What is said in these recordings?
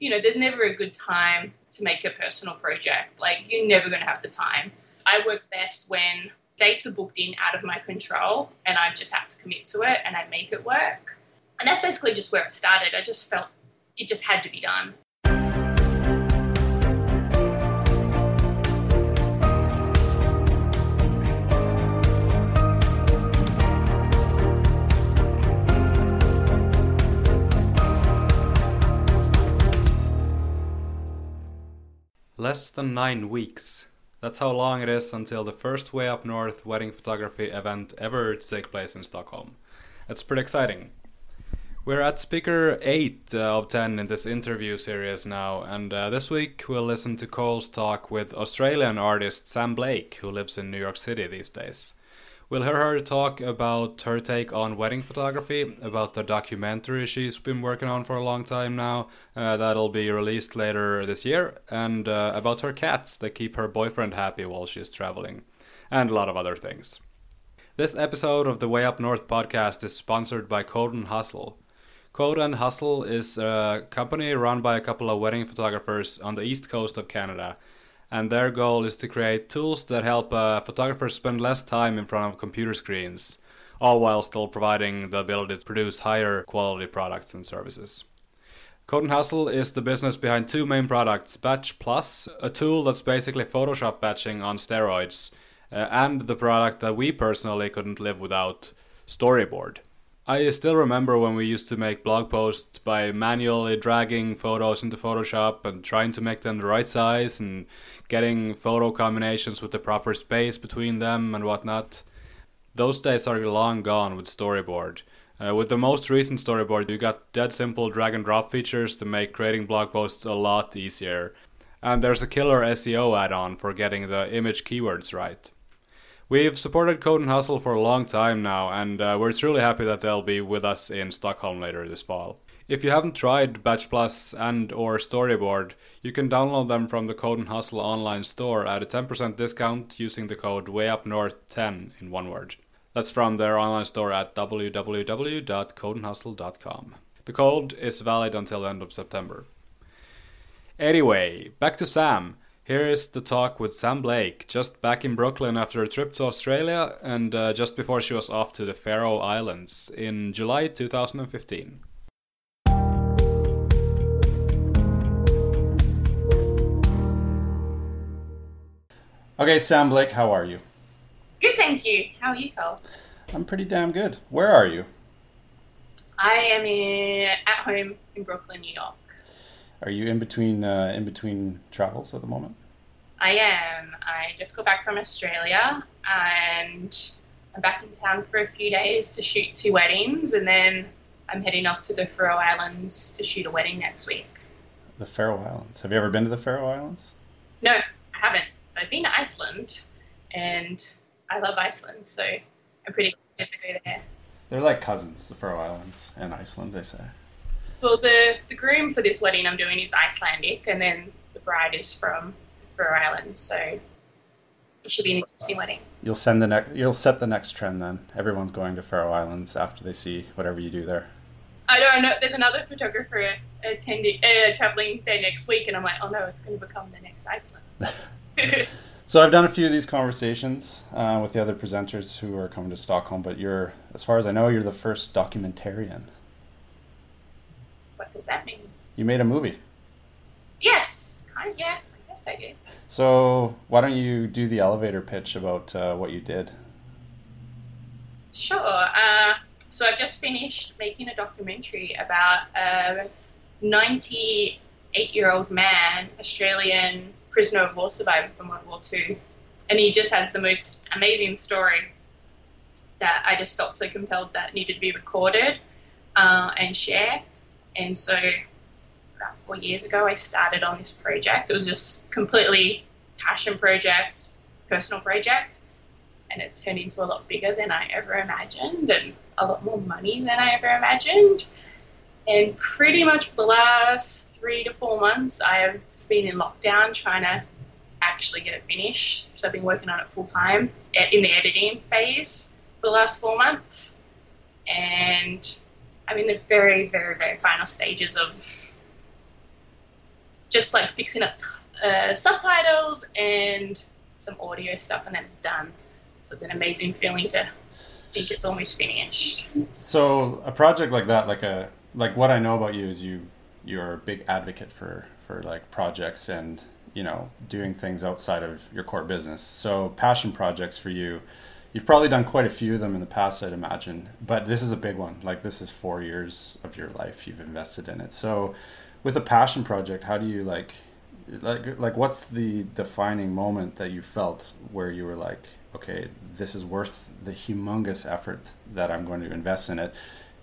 You know, there's never a good time to make a personal project. Like, you're never going to have the time. I work best when dates are booked in out of my control and I just have to commit to it and I make it work. And that's basically just where it started. I just felt it just had to be done. Less than nine weeks. That's how long it is until the first Way Up North wedding photography event ever to take place in Stockholm. It's pretty exciting. We're at speaker 8 uh, of 10 in this interview series now, and uh, this week we'll listen to Cole's talk with Australian artist Samm Blake, who lives in New York City these days. We'll hear her talk about her take on wedding photography, about the documentary she's been working on for a long time now, uh, that'll be released later this year, and uh, about her cats that keep her boyfriend happy while she's traveling, and a lot of other things. This episode of the Way Up North podcast is sponsored by Code and Hustle. Code and Hustle is a company run by a couple of wedding photographers on the east coast of Canada and their goal is to create tools that help uh, photographers spend less time in front of computer screens, all while still providing the ability to produce higher quality products and services. Code and Hustle is the business behind two main products Batch Plus, a tool that's basically Photoshop batching on steroids, uh, and the product that we personally couldn't live without Storyboard. I still remember when we used to make blog posts by manually dragging photos into Photoshop and trying to make them the right size and getting photo combinations with the proper space between them and whatnot. Those days are long gone with Storyboard. Uh, with the most recent Storyboard, you got dead simple drag and drop features to make creating blog posts a lot easier. And there's a killer SEO add on for getting the image keywords right. We've supported Code and Hustle for a long time now, and uh, we're truly happy that they'll be with us in Stockholm later this fall. If you haven't tried Batch Plus and or Storyboard, you can download them from the Code and Hustle online store at a 10% discount using the code WayUpNorth10 in one word. That's from their online store at www.codeandhustle.com. The code is valid until the end of September. Anyway, back to Samm. Here is the talk with Samm Blake, just back in Brooklyn after a trip to Australia and uh, just before she was off to the Faroe Islands in July 2015. Okay, Samm Blake, how are you? Good, thank you. How are you, Cole? I'm pretty damn good. Where are you? I am in, at home in Brooklyn, New York. Are you in between uh, in between travels at the moment? I am. I just got back from Australia and I'm back in town for a few days to shoot two weddings and then I'm heading off to the Faroe Islands to shoot a wedding next week. The Faroe Islands. Have you ever been to the Faroe Islands? No, I haven't. I've been to Iceland and I love Iceland, so I'm pretty excited to go there. They're like cousins, the Faroe Islands and Iceland, they say. Well, the, the groom for this wedding I'm doing is Icelandic, and then the bride is from Faroe Islands, so it should be an interesting wedding. You'll send the next. You'll set the next trend then. Everyone's going to Faroe Islands after they see whatever you do there. I don't know. There's another photographer attending, uh, traveling there next week, and I'm like, oh no, it's going to become the next Iceland. so I've done a few of these conversations uh, with the other presenters who are coming to Stockholm, but you're, as far as I know, you're the first documentarian. What does that mean? You made a movie. Yes, kind of, yeah, I guess I did. So why don't you do the elevator pitch about uh, what you did? Sure. Uh, so I just finished making a documentary about a 98 year old man, Australian prisoner of war survivor from World War II. And he just has the most amazing story that I just felt so compelled that needed to be recorded uh, and shared. And so about four years ago, I started on this project. It was just completely passion project, personal project, and it turned into a lot bigger than I ever imagined and a lot more money than I ever imagined. And pretty much for the last three to four months, I have been in lockdown trying to actually get it finished. So I've been working on it full time in the editing phase for the last four months. And I'm in the very, very, very final stages of just like fixing up uh, subtitles and some audio stuff, and then it's done. So it's an amazing feeling to think it's almost finished. So a project like that, like a like what I know about you is you you're a big advocate for for like projects and you know doing things outside of your core business. So passion projects for you. You've probably done quite a few of them in the past, I'd imagine, but this is a big one. Like this is four years of your life you've invested in it. So, with a passion project, how do you like, like, like, what's the defining moment that you felt where you were like, okay, this is worth the humongous effort that I'm going to invest in it,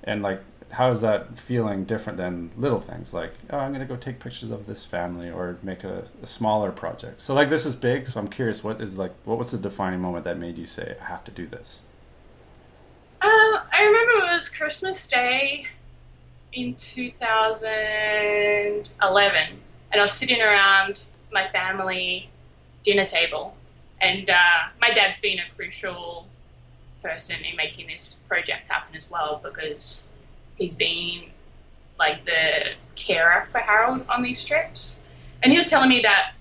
and like, how is that feeling different than little things? Like oh i'm going to go take pictures of this family or make a, a, smaller project. So like this is big so i'm curious what is like what was the defining moment that made you say i have to do this uh, i remember it was christmas day in 2011 and i was sitting around my family dinner table and uh, my dad's been a crucial person in making this project happen as well because he's been like the carer for Harold on these trips. And he was telling me that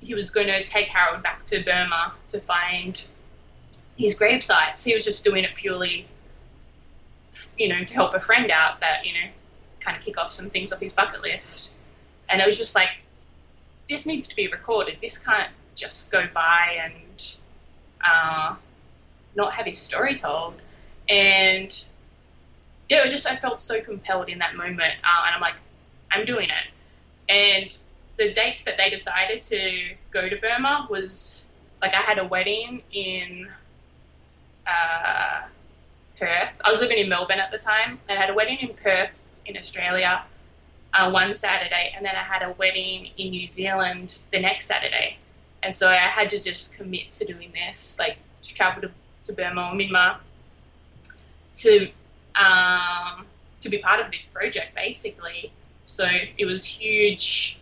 he was going to take Harold back to Burma to find his grave sites. He was just doing it purely, you know, to help a friend out that, you know, kind of kick off some things off his bucket list. And it was just like, this needs to be recorded. This can't just go by and uh, not have his story told. And yeah, it was just I felt so compelled in that moment, uh, and I'm like, I'm doing it. And the dates that they decided to go to Burma was like I had a wedding in uh, Perth. I was living in Melbourne at the time, and I had a wedding in Perth in Australia uh, one Saturday, and then I had a wedding in New Zealand the next Saturday. And so I had to just commit to doing this, like to travel to, to Burma or Myanmar to um, to be part of this project, basically. So it was huge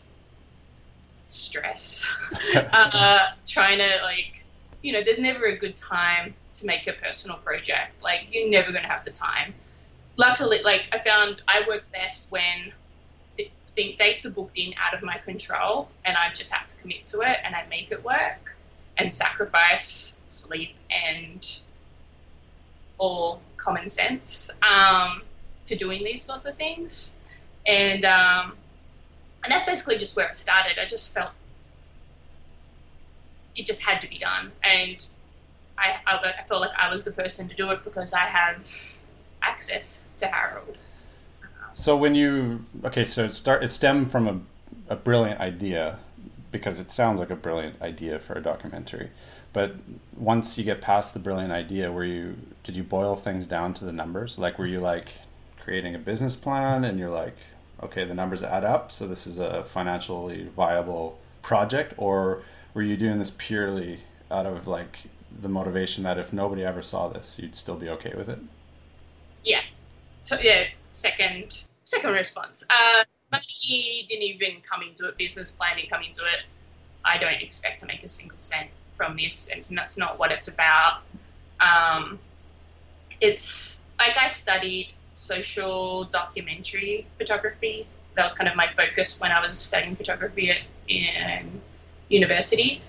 stress uh, trying to like you know there's never a good time to make a personal project like you're never going to have the time luckily like i found i work best when the dates are booked in out of my control and i just have to commit to it and i make it work and sacrifice sleep and all common sense um, to doing these sorts of things. And um, and that's basically just where it started. I just felt it just had to be done, and I, I, I felt like I was the person to do it because I have access to Harold. So when you okay, so it start it stemmed from a, a brilliant idea because it sounds like a brilliant idea for a documentary. But once you get past the brilliant idea, where you did you boil things down to the numbers? Like, were you like creating a business plan and you're like, okay, the numbers add up, so this is a financially viable project, or were you doing this purely out of like the motivation that if nobody ever saw this, you'd still be okay with it? Yeah. So yeah, second second response. Uh, money didn't even come into it. Business planning come into it. I don't expect to make a single cent from this, and that's not what it's about. Um, it's like I studied social documentary photography. That was kind of my focus when I was studying photography at, in university,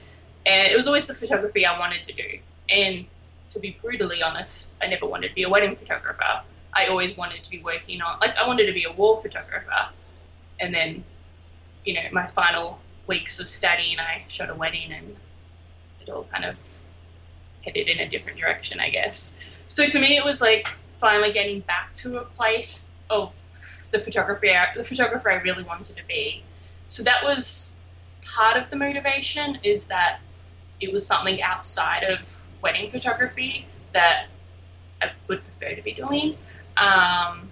and it was always the photography I wanted to do. And to be brutally honest, I never wanted to be a wedding photographer. I always wanted to be working on, like, I wanted to be a war photographer. And then, you know, my final weeks of studying, I shot a wedding and it all kind of headed in a different direction, I guess. So to me, it was like finally getting back to a place of the photography, the photographer I really wanted to be. So that was part of the motivation is that it was something outside of wedding photography that I would prefer to be doing. Um,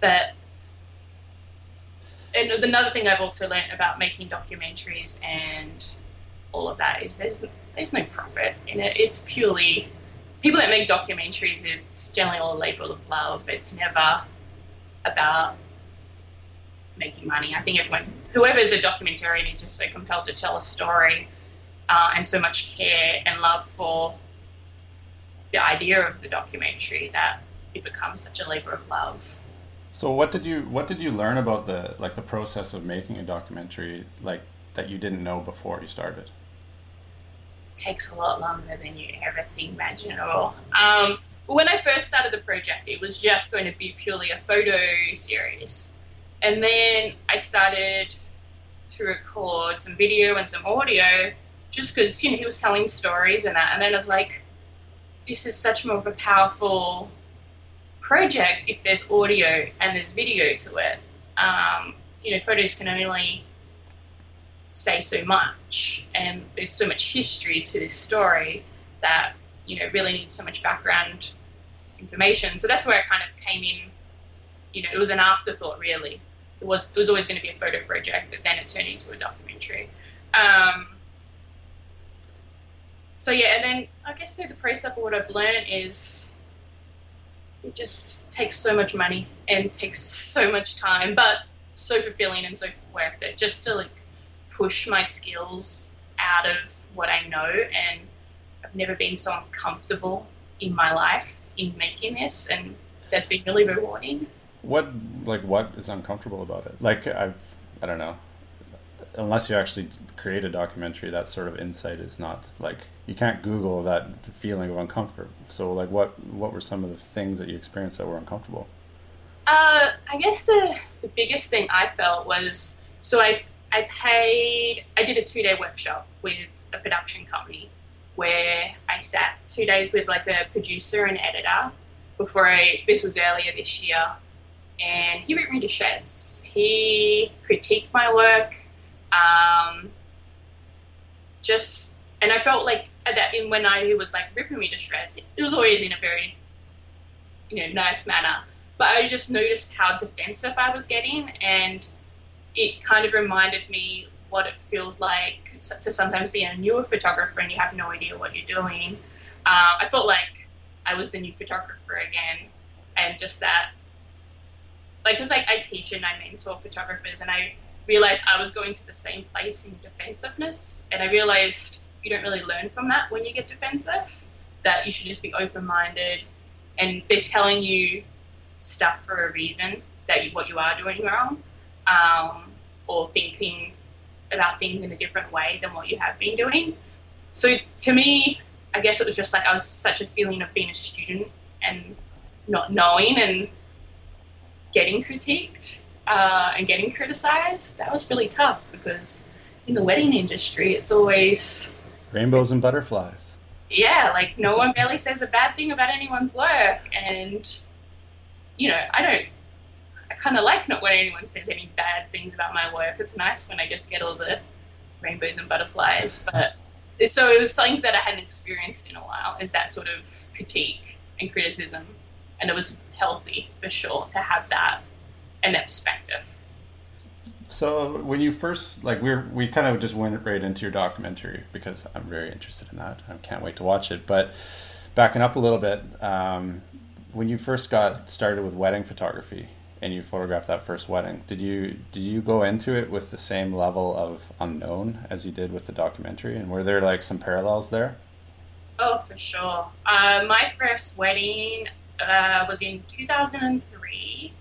but and another thing I've also learned about making documentaries and all of that is there's there's no profit in it. It's purely people that make documentaries. It's generally all a labor of love. It's never about making money. I think everyone, whoever's a documentarian, is just so compelled to tell a story uh, and so much care and love for the idea of the documentary that it becomes such a labor of love. So what did you what did you learn about the like the process of making a documentary like that you didn't know before you started? Takes a lot longer than you ever think imaginable. Um, when I first started the project, it was just going to be purely a photo series, and then I started to record some video and some audio, just because you know he was telling stories and that, and then I was like, this is such more of a powerful project if there's audio and there's video to it. Um, you know, photos can only say so much, and there's so much history to this story that you know really needs so much background information. So that's where I kind of came in. You know, it was an afterthought, really. It was it was always going to be a photo project, but then it turned into a documentary. Um, so yeah, and then I guess through the of what I've learned is it just takes so much money and takes so much time, but so fulfilling and so worth it just to like push my skills out of what I know and I've never been so uncomfortable in my life in making this and that's been really rewarding. What like what is uncomfortable about it? Like I've I don't know. Unless you actually create a documentary, that sort of insight is not like you can't Google that feeling of uncomfort. So, like, what what were some of the things that you experienced that were uncomfortable? Uh, I guess the the biggest thing I felt was so I I paid I did a two day workshop with a production company where I sat two days with like a producer and editor before I this was earlier this year and he ripped me to shreds. He critiqued my work. Um, just and I felt like that in when I was like ripping me to shreds, it was always in a very, you know, nice manner. But I just noticed how defensive I was getting, and it kind of reminded me what it feels like to sometimes be a newer photographer and you have no idea what you're doing. Uh, I felt like I was the new photographer again, and just that, like, because like I teach and I mentor photographers, and I realized I was going to the same place in defensiveness, and I realized you don't really learn from that when you get defensive. That you should just be open minded, and they're telling you stuff for a reason that you, what you are doing wrong, um, or thinking about things in a different way than what you have been doing. So to me, I guess it was just like I was such a feeling of being a student and not knowing and getting critiqued uh, and getting criticized. That was really tough because in the wedding industry, it's always Rainbows and butterflies. Yeah, like no one barely says a bad thing about anyone's work, and you know, I don't. I kind of like not when anyone says any bad things about my work. It's nice when I just get all the rainbows and butterflies, but so it was something that I hadn't experienced in a while. Is that sort of critique and criticism, and it was healthy for sure to have that and that perspective. So when you first like we we kind of just went right into your documentary because I'm very interested in that. I can't wait to watch it. But backing up a little bit, um, when you first got started with wedding photography and you photographed that first wedding, did you did you go into it with the same level of unknown as you did with the documentary? And were there like some parallels there? Oh, for sure. Uh, my first wedding uh, was in 2003,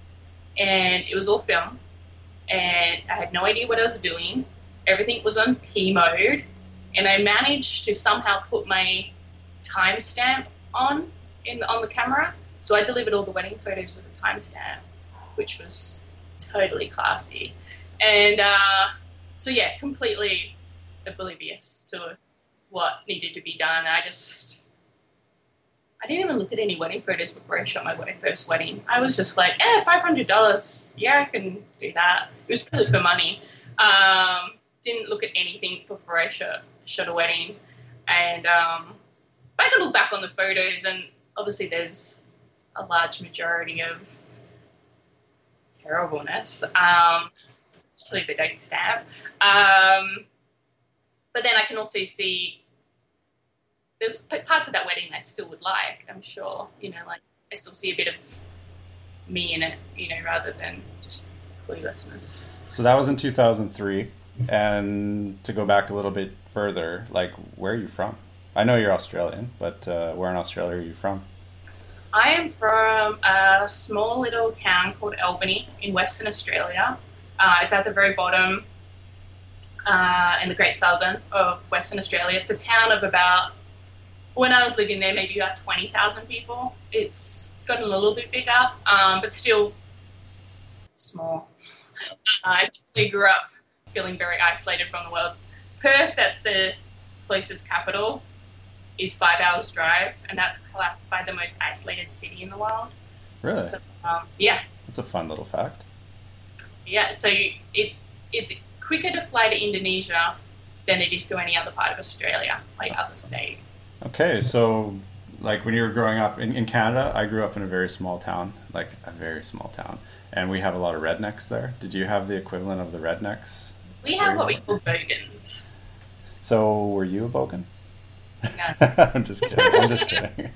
and it was all film and I had no idea what I was doing. Everything was on P mode, and I managed to somehow put my timestamp on in on the camera. So I delivered all the wedding photos with a timestamp, which was totally classy. And uh, so yeah, completely oblivious to what needed to be done. I just I didn't even look at any wedding photos before I shot my first wedding. I was just like, eh, five hundred dollars. Yeah, I can do that. It was purely for money. Um, didn't look at anything before I shot shot a wedding, and um, I could look back on the photos, and obviously there's a large majority of terribleness. Um, particularly the don't stab. Um, but then I can also see there's parts of that wedding I still would like. I'm sure, you know, like I still see a bit of me in it, you know, rather than just cluelessness. So that was in 2003. And to go back a little bit further, like, where are you from? I know you're Australian, but uh, where in Australia are you from? I am from a small little town called Albany in Western Australia. Uh, it's at the very bottom uh, in the Great Southern of Western Australia. It's a town of about, when I was living there, maybe about 20,000 people. It's gotten a little bit bigger, um, but still small. I definitely grew up feeling very isolated from the world. Perth, that's the closest capital, is five hours drive, and that's classified the most isolated city in the world. Really? So, um, yeah, That's a fun little fact. yeah. So it it's quicker to fly to Indonesia than it is to any other part of Australia, like other state. Okay, so like when you were growing up in, in Canada, I grew up in a very small town, like a very small town, and we have a lot of rednecks there. Did you have the equivalent of the rednecks? We have what we call bogans. So were you a bogan? No. I'm just kidding. I'm just kidding.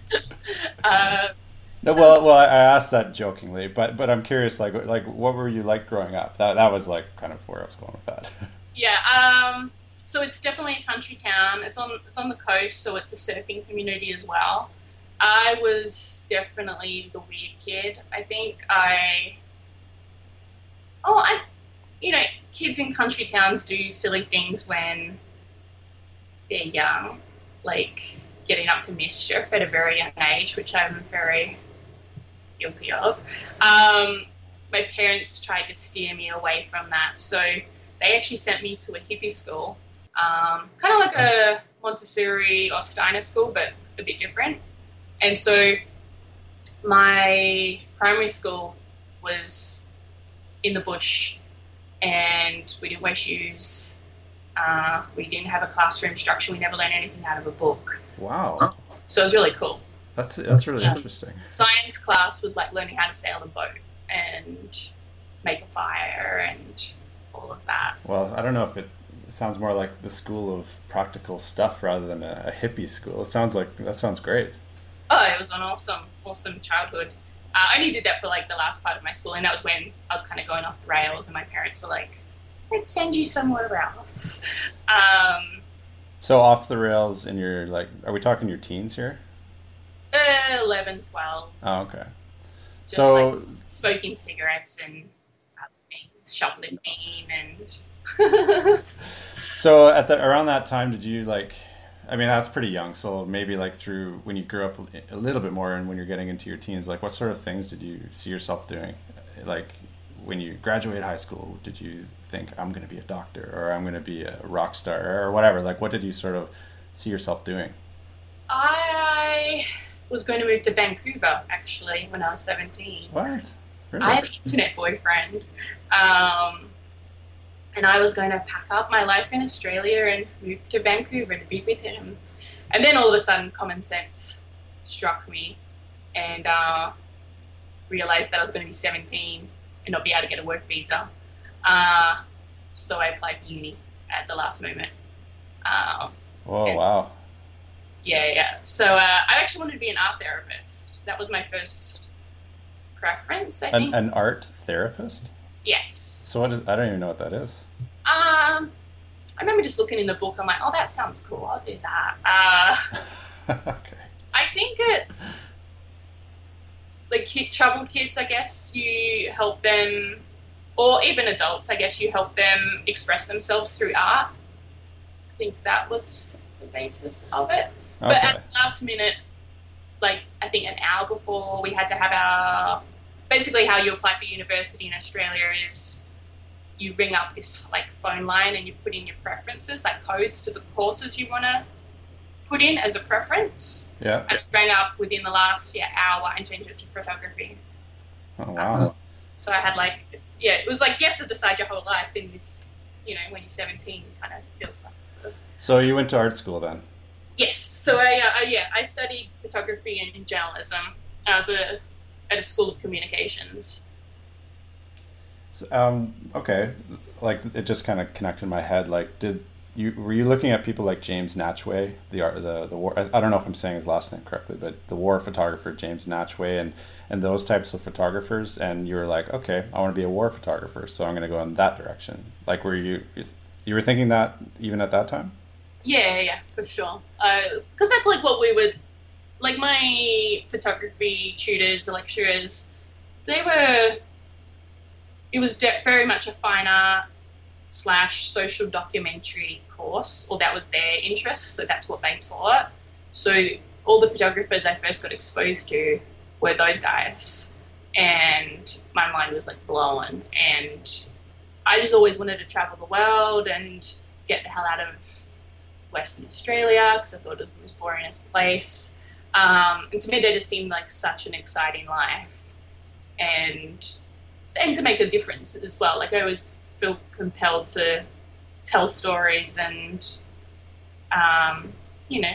Uh, No, well, well, I I asked that jokingly, but but I'm curious, like like what were you like growing up? That that was like kind of where I was going with that. Yeah, um, so it's definitely a country town. It's on it's on the coast, so it's a surfing community as well. I was definitely the weird kid. I think I oh I you know, kids in country towns do silly things when they're young, like getting up to mischief at a very young age, which I'm very guilty of. Um, my parents tried to steer me away from that, so they actually sent me to a hippie school, um, kind of like a Montessori or Steiner school, but a bit different. And so my primary school was in the bush, and we didn't wear shoes. Uh, we didn't have a classroom structure. We never learned anything out of a book. wow, So it was really cool. that's that's really Yeah. interesting. Science class was like learning how to sail a boat and make a fire and all of that. Well, I don't know if it sounds more like the school of practical stuff rather than a, a hippie school. It sounds like that sounds great. Oh, it was an awesome, awesome childhood. Uh, I only did that for like the last part of my school, and that was when I was kind of going off the rails, and my parents were like, "Let's send you somewhere else." Um, So off the rails in your like, are we talking your teens here? uh, 11, 12. Oh, okay. just so like smoking cigarettes and things, shoplifting and. So at the around that time, did you like? I mean, that's pretty young. So maybe like through when you grew up a little bit more, and when you're getting into your teens, like what sort of things did you see yourself doing? Like when you graduated high school, did you think I'm going to be a doctor or I'm going to be a rock star or whatever? Like what did you sort of see yourself doing? I was going to move to Vancouver actually when I was 17. What? Really? I had an internet boyfriend. Um, and I was going to pack up my life in Australia and move to Vancouver to be with him. And then all of a sudden, common sense struck me and uh, realized that I was going to be 17 and not be able to get a work visa. Uh, so I applied for uni at the last moment. Um, oh wow. yeah, yeah. So uh, I actually wanted to be an art therapist. That was my first preference, I An, think. an art therapist. yes. So what is, I don't even know what that is. Um, I remember just looking in the book. I'm like, oh, that sounds cool. I'll do that. Uh, okay. I think it's like kid, troubled kids. I guess you help them, or even adults. I guess you help them express themselves through art. I think that was the basis of it. But at the last minute, like I think an hour before, we had to have our basically how you apply for university in Australia is you ring up this like phone line and you put in your preferences, like codes to the courses you want to put in as a preference. Yeah. I rang up within the last yeah, hour and changed it to photography. Oh wow. So I had like yeah, it was like you have to decide your whole life in this. You know, when you're 17, kind of feels like. So. So you went to art school then? Yes. So I, uh, yeah, I studied photography and, and journalism. I was a, at a school of communications. So, um, okay, like it just kind of connected in my head. Like, did you were you looking at people like James Nachtwey, the art, the the war? I, I don't know if I'm saying his last name correctly, but the war photographer James Nachtwey, and and those types of photographers, and you were like, okay, I want to be a war photographer, so I'm going to go in that direction. Like, were you you were thinking that even at that time? Yeah, yeah, for sure. Because uh, that's like what we would like. My photography tutors, lecturers, they were. It was de- very much a fine art slash social documentary course, or that was their interest, so that's what they taught. So all the photographers I first got exposed to were those guys, and my mind was like blown. And I just always wanted to travel the world and get the hell out of Western Australia because I thought it was the most boringest place. Um, and to me, that just seemed like such an exciting life, and and to make a difference as well. Like I always feel compelled to tell stories and, um, you know,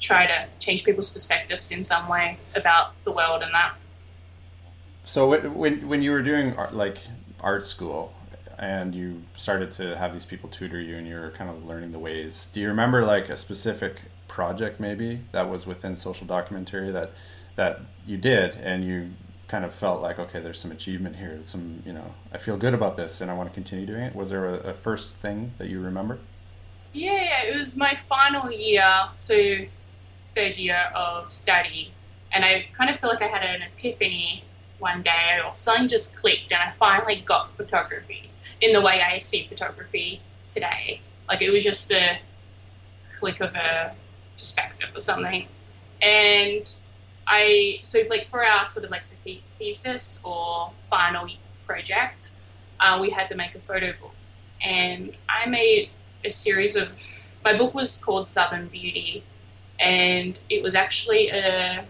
try to change people's perspectives in some way about the world and that. So when when you were doing art, like art school and you started to have these people tutor you and you were kind of learning the ways, do you remember like a specific project maybe that was within social documentary that that you did and you kind of felt like okay there's some achievement here some you know i feel good about this and i want to continue doing it. Was there a, a first thing that you remember? Yeah yeah. It was my final year so third year of study. And i kind of feel like i had an epiphany one day or something just clicked and i finally got photography in the way i see photography today. Like it was just a click of a perspective or something. And I so like for our sort of like thesis or final project, uh, we had to make a photo book, and I made a series of. My book was called Southern Beauty, and it was actually a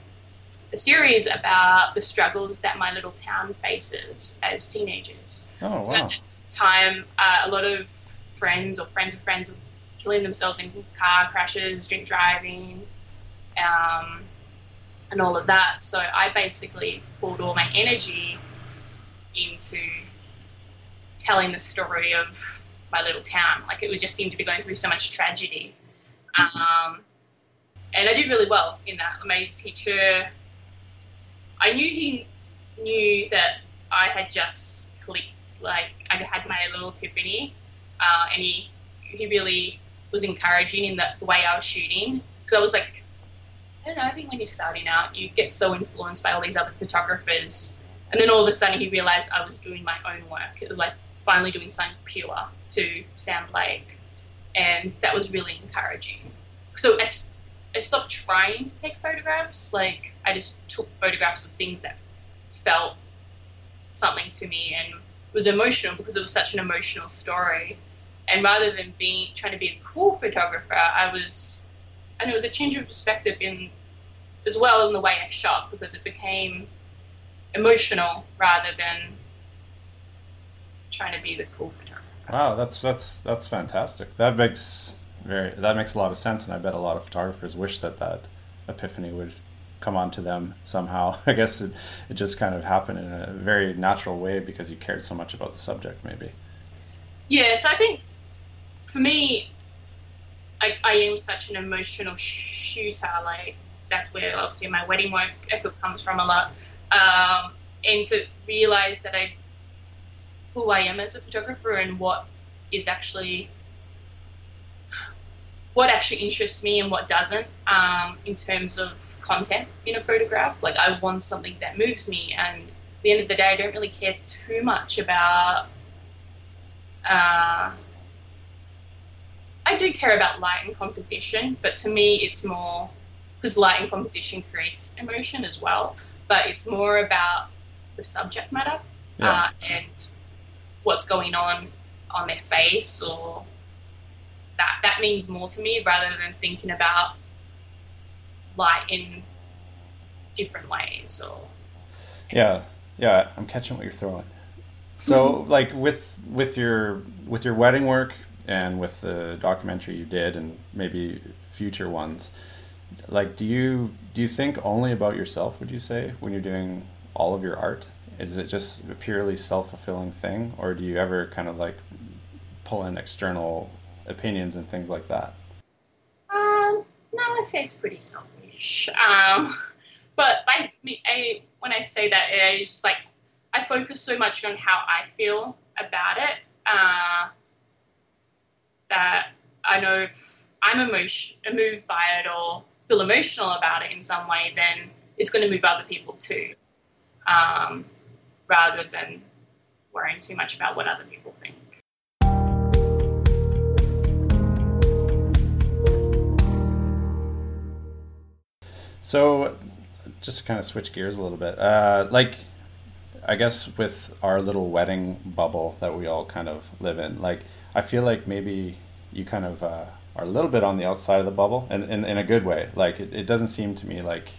a series about the struggles that my little town faces as teenagers. Oh, wow. So at that time, uh, a lot of friends or friends of friends were killing themselves in car crashes, drink driving, um, and all of that. So I basically pulled all my energy into telling the story of my little town. Like it would just seem to be going through so much tragedy. Um, and I did really well in that. My teacher, I knew he knew that I had just clicked, like I had my little epiphany, uh, and he he really was encouraging in the, the way I was shooting because I was like I think when you're starting out, you get so influenced by all these other photographers. And then all of a sudden, he realized I was doing my own work, like finally doing something pure to sound like. And that was really encouraging. So I, I stopped trying to take photographs. Like, I just took photographs of things that felt something to me and was emotional because it was such an emotional story. And rather than being trying to be a cool photographer, I was and it was a change of perspective in as well in the way I shot because it became emotional rather than trying to be the cool photographer. Wow, that's that's that's fantastic. That makes very that makes a lot of sense, and I bet a lot of photographers wish that that epiphany would come onto them somehow. I guess it, it just kind of happened in a very natural way because you cared so much about the subject, maybe. Yeah, so I think for me, I, I am such an emotional shooter. Like that's where obviously my wedding work ethic comes from a lot. Um, and to realize that I, who I am as a photographer and what is actually, what actually interests me and what doesn't, um, in terms of content in a photograph. Like I want something that moves me, and at the end of the day, I don't really care too much about. Uh, I do care about light and composition, but to me, it's more because light and composition creates emotion as well. But it's more about the subject matter yeah. uh, and what's going on on their face, or that that means more to me rather than thinking about light in different ways or. Yeah, yeah, I'm catching what you're throwing. So, like with with your with your wedding work, and with the documentary you did and maybe future ones like do you do you think only about yourself would you say when you're doing all of your art? Is it just a purely self-fulfilling thing or do you ever kind of like pull in external opinions and things like that? Um no i say it's pretty selfish. Um but I, I when i say that it's just like i focus so much on how i feel about it. Uh, that i know if i'm emotion moved by it or feel emotional about it in some way then it's going to move other people too um, rather than worrying too much about what other people think. So, just to kind of switch gears a little bit, uh, like, I guess with our little wedding bubble that we all kind of live in, like, I feel like maybe you kind of uh, are a little bit on the outside of the bubble, and in, in a good way. Like, it, it doesn't seem to me like,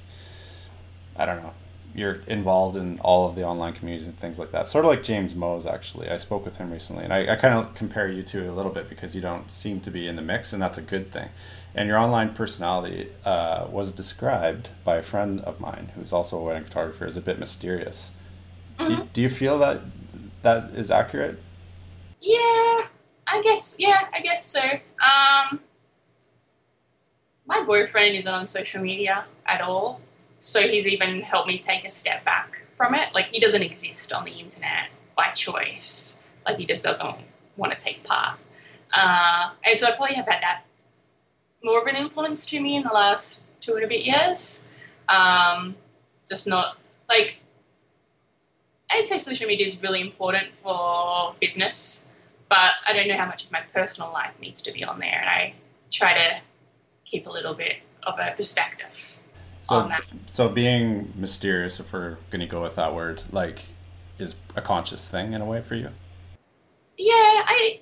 I don't know, you're involved in all of the online communities and things like that. Sort of like James Mose, actually. I spoke with him recently, and I, I kind of compare you two a little bit because you don't seem to be in the mix, and that's a good thing. And your online personality uh, was described by a friend of mine who's also a wedding photographer as a bit mysterious. Mm-hmm. Do, do you feel that that is accurate? Yeah, I guess. Yeah, I guess so. Um, my boyfriend isn't on social media at all. So he's even helped me take a step back from it. Like he doesn't exist on the internet by choice. Like he just doesn't want to take part. Uh, and so I probably have had that more of an influence to me in the last two and a bit years. Um, just not like I'd say social media is really important for business, but I don't know how much of my personal life needs to be on there, and I try to keep a little bit of a perspective. So, so being mysterious, if we're going to go with that word, like, is a conscious thing in a way for you. Yeah, I,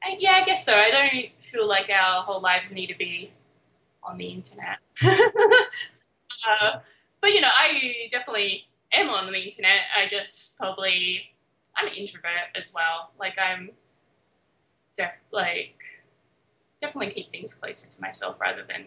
I yeah, I guess so. I don't feel like our whole lives need to be on the internet. uh, but you know, I definitely am on the internet. I just probably I'm an introvert as well. Like I'm def like definitely keep things closer to myself rather than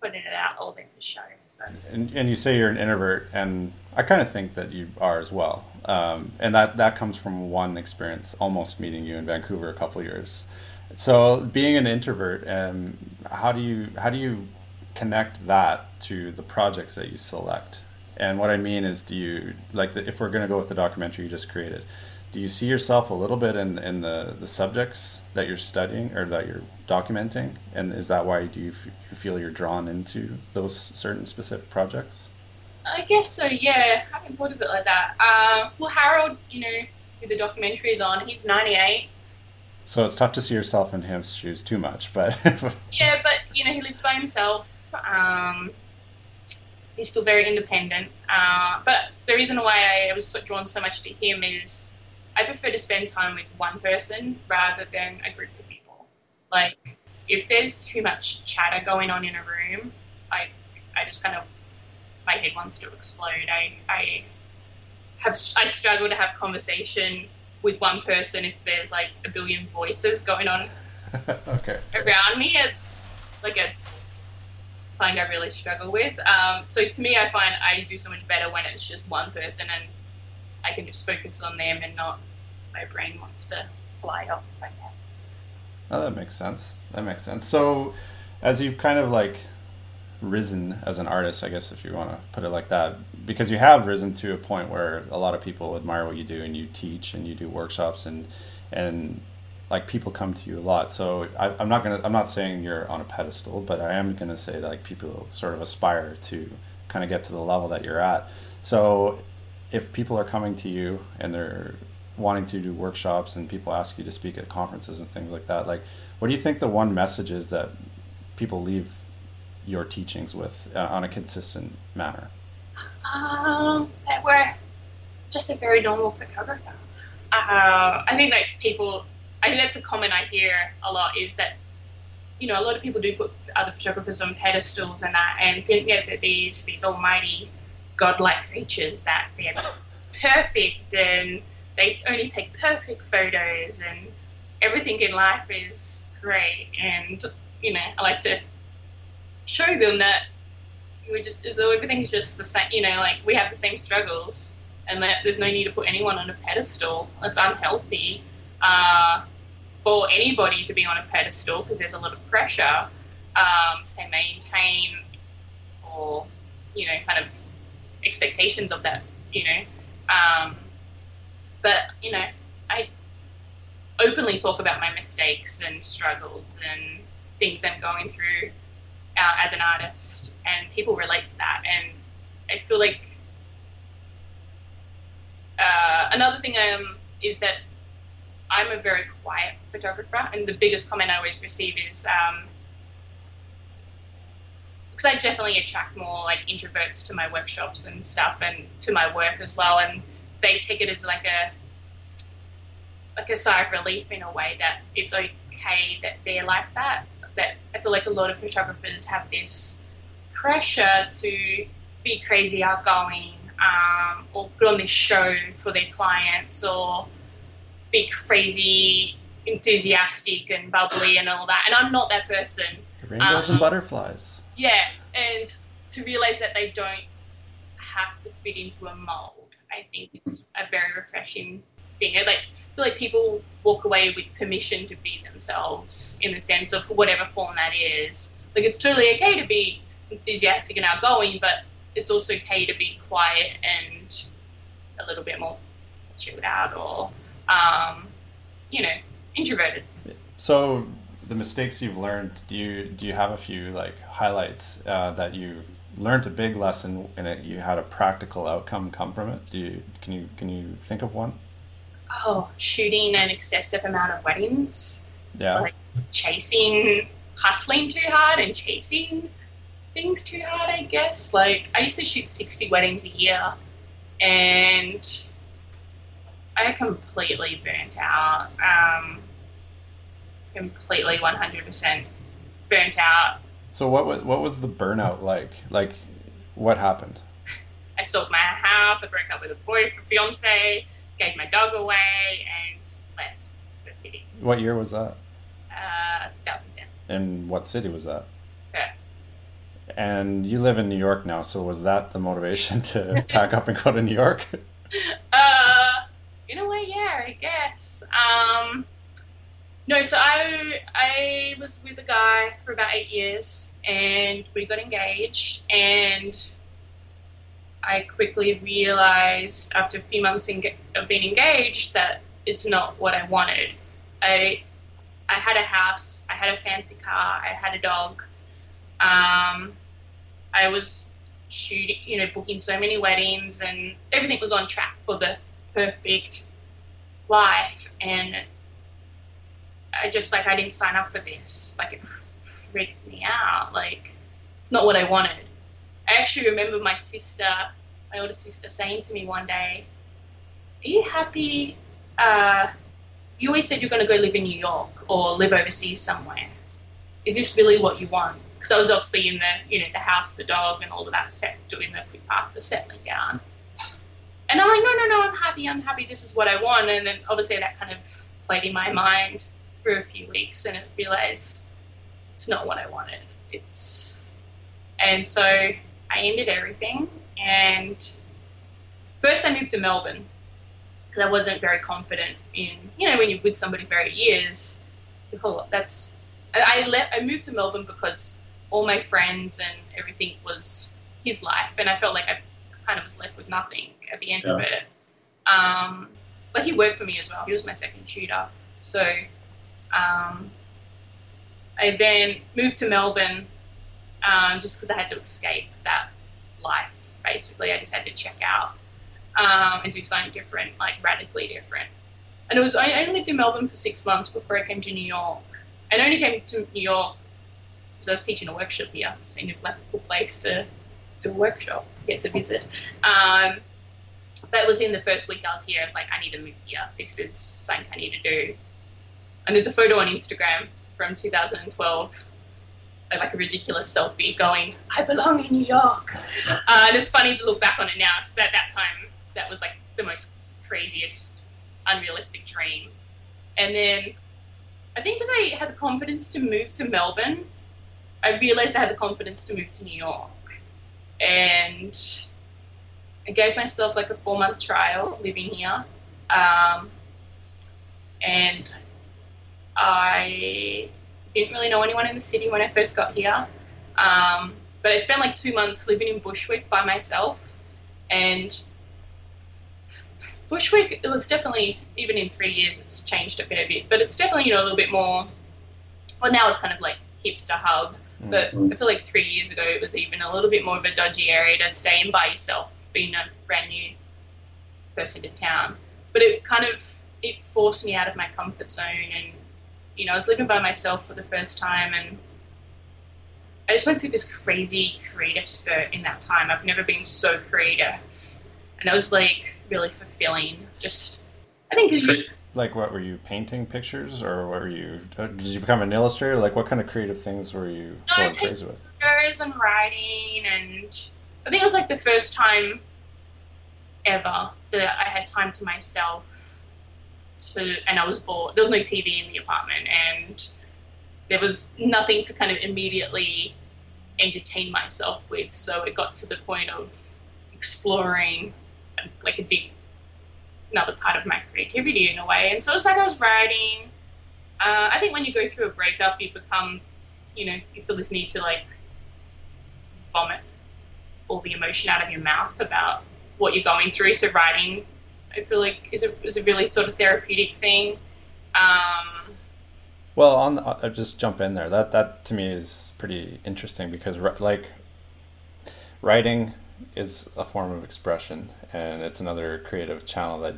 putting it out all over the show. So. And, and you say you're an introvert, and I kind of think that you are as well. Um, and that, that comes from one experience, almost meeting you in Vancouver a couple years. So being an introvert, um, how do you how do you connect that to the projects that you select? And what I mean is, do you like the, if we're going to go with the documentary you just created? Do you see yourself a little bit in, in the, the subjects that you're studying or that you're documenting? And is that why do you, f- you feel you're drawn into those certain specific projects? I guess so, yeah. I haven't thought of it like that. Uh, well, Harold, you know, who the documentary is on, he's 98. So it's tough to see yourself in his shoes too much, but. yeah, but, you know, he lives by himself. Um, he's still very independent. Uh, but the reason why I was drawn so much to him is I prefer to spend time with one person rather than a group of people. Like, if there's too much chatter going on in a room, I, I just kind of, my head wants to explode. I, I have, I struggle to have conversation with one person if there's like a billion voices going on okay. around me. It's like it's something I really struggle with. Um, so to me, I find I do so much better when it's just one person and I can just focus on them and not my brain wants to fly off, I guess. Oh, that makes sense. That makes sense. So, as you've kind of like risen as an artist, I guess if you want to put it like that, because you have risen to a point where a lot of people admire what you do and you teach and you do workshops and and like people come to you a lot. So I, am not gonna I'm not saying you're on a pedestal, but I am gonna say that like people sort of aspire to kind of get to the level that you're at. So if people are coming to you and they're wanting to do workshops and people ask you to speak at conferences and things like that like what do you think the one message is that people leave your teachings with uh, on a consistent manner? Um, that we're just a very normal photographer. Uh, i think that people i think that's a comment i hear a lot is that you know a lot of people do put other photographers on pedestals and that and think that these these almighty godlike creatures that they're perfect and they only take perfect photos and everything in life is great. And, you know, I like to show them that we just, so everything's just the same. You know, like we have the same struggles, and that there's no need to put anyone on a pedestal. That's unhealthy uh, for anybody to be on a pedestal because there's a lot of pressure um, to maintain or you know kind of expectations of that. You know, um, but you know, I openly talk about my mistakes and struggles and things I'm going through uh, as an artist, and people relate to that. And I feel like uh, another thing um, is that I'm a very quiet photographer, and the biggest comment I always receive is because um, I definitely attract more like introverts to my workshops and stuff, and to my work as well, and they take it as like a like a sigh of relief in a way that it's okay that they're like that. That I feel like a lot of photographers have this pressure to be crazy outgoing um, or put on this show for their clients or be crazy enthusiastic and bubbly and all that. And I'm not that person. Rainbows um, and butterflies. Yeah, and to realize that they don't have to fit into a mold, I think it's a very refreshing thing. I like feel like people walk away with permission to be themselves in the sense of whatever form that is. Like it's totally okay to be enthusiastic and outgoing, but it's also okay to be quiet and a little bit more chilled out or, um, you know, introverted. So the mistakes you've learned, do you do you have a few like highlights uh, that you've learned a big lesson and it, you had a practical outcome come from it? Do you can you can you think of one? Oh, shooting an excessive amount of weddings. Yeah. Like chasing, hustling too hard and chasing things too hard, I guess. Like, I used to shoot 60 weddings a year and I completely burnt out. Um, completely 100% burnt out. So what was, what was the burnout like? Like, what happened? I sold my house, I broke up with a boyfriend, fiance, gave my dog away, and left the city. What year was that? Uh, 2010. And what city was that? Perth. And you live in New York now, so was that the motivation to pack up and go to New York? Uh, in a way, yeah, I guess. Um, no, so I I was with a guy for about eight years, and we got engaged, and I quickly realized after a few months of being engaged that it's not what I wanted. I I had a house, I had a fancy car, I had a dog. Um, I was shooting, you know, booking so many weddings, and everything was on track for the perfect life. And I just like I didn't sign up for this. Like it freaked me out. Like it's not what I wanted. I actually remember my sister, my older sister, saying to me one day, Are you happy? Uh, you always said you're going to go live in New York or live overseas somewhere. Is this really what you want? Because I was obviously in the, you know, the house, the dog, and all of that set, doing the quick to settling down. And I'm like, no, no, no, I'm happy, I'm happy, this is what I want. And then obviously that kind of played in my mind for a few weeks and I realized it's not what I wanted. It's, and so I ended everything. And first, I moved to Melbourne because I wasn't very confident in, you know, when you're with somebody for eight years, that's. I left. I moved to Melbourne because all my friends and everything was his life, and I felt like I kind of was left with nothing at the end yeah. of it. Um, like he worked for me as well. He was my second tutor, so um, I then moved to Melbourne um, just because I had to escape that life. Basically, I just had to check out um, and do something different, like radically different. And it was I only lived in Melbourne for six months before I came to New York. I only came to New York because I was teaching a workshop here. It seemed like a cool place to do a workshop, get to visit. Um, but it was in the first week I was here. I was like, I need to move here. This is something I need to do. And there's a photo on Instagram from 2012 like a ridiculous selfie going, I belong in New York. Uh, and it's funny to look back on it now because at that time, that was like the most craziest, unrealistic dream. And then I think because I had the confidence to move to Melbourne, I realized I had the confidence to move to New York. and I gave myself like a four month trial living here. Um, and I didn't really know anyone in the city when I first got here. Um, but I spent like two months living in Bushwick by myself. And Bushwick, it was definitely, even in three years, it's changed a fair bit. But it's definitely, you know, a little bit more, well, now it's kind of like hipster hub. But I feel like three years ago, it was even a little bit more of a dodgy area to stay in by yourself, being a brand new person to town. But it kind of, it forced me out of my comfort zone and you know, I was living by myself for the first time and I just went through this crazy creative spurt in that time. I've never been so creative. And it was like really fulfilling. Just, I think because you. Like, what were you painting pictures or were you, did you become an illustrator? Like, what kind of creative things were you No, going crazy with? pictures and writing. And I think it was like the first time ever that I had time to myself to, and I was bored. There was no TV in the apartment, and there was nothing to kind of immediately entertain myself with. So it got to the point of exploring like a deep, another part of my creativity in a way. And so it's like I was writing. Uh, I think when you go through a breakup, you become, you know, you feel this need to like vomit all the emotion out of your mouth about what you're going through. So writing I feel like is a is a really sort of therapeutic thing. Um, Well, on the, I'll just jump in there. That that to me is pretty interesting because like writing is a form of expression and it's another creative channel that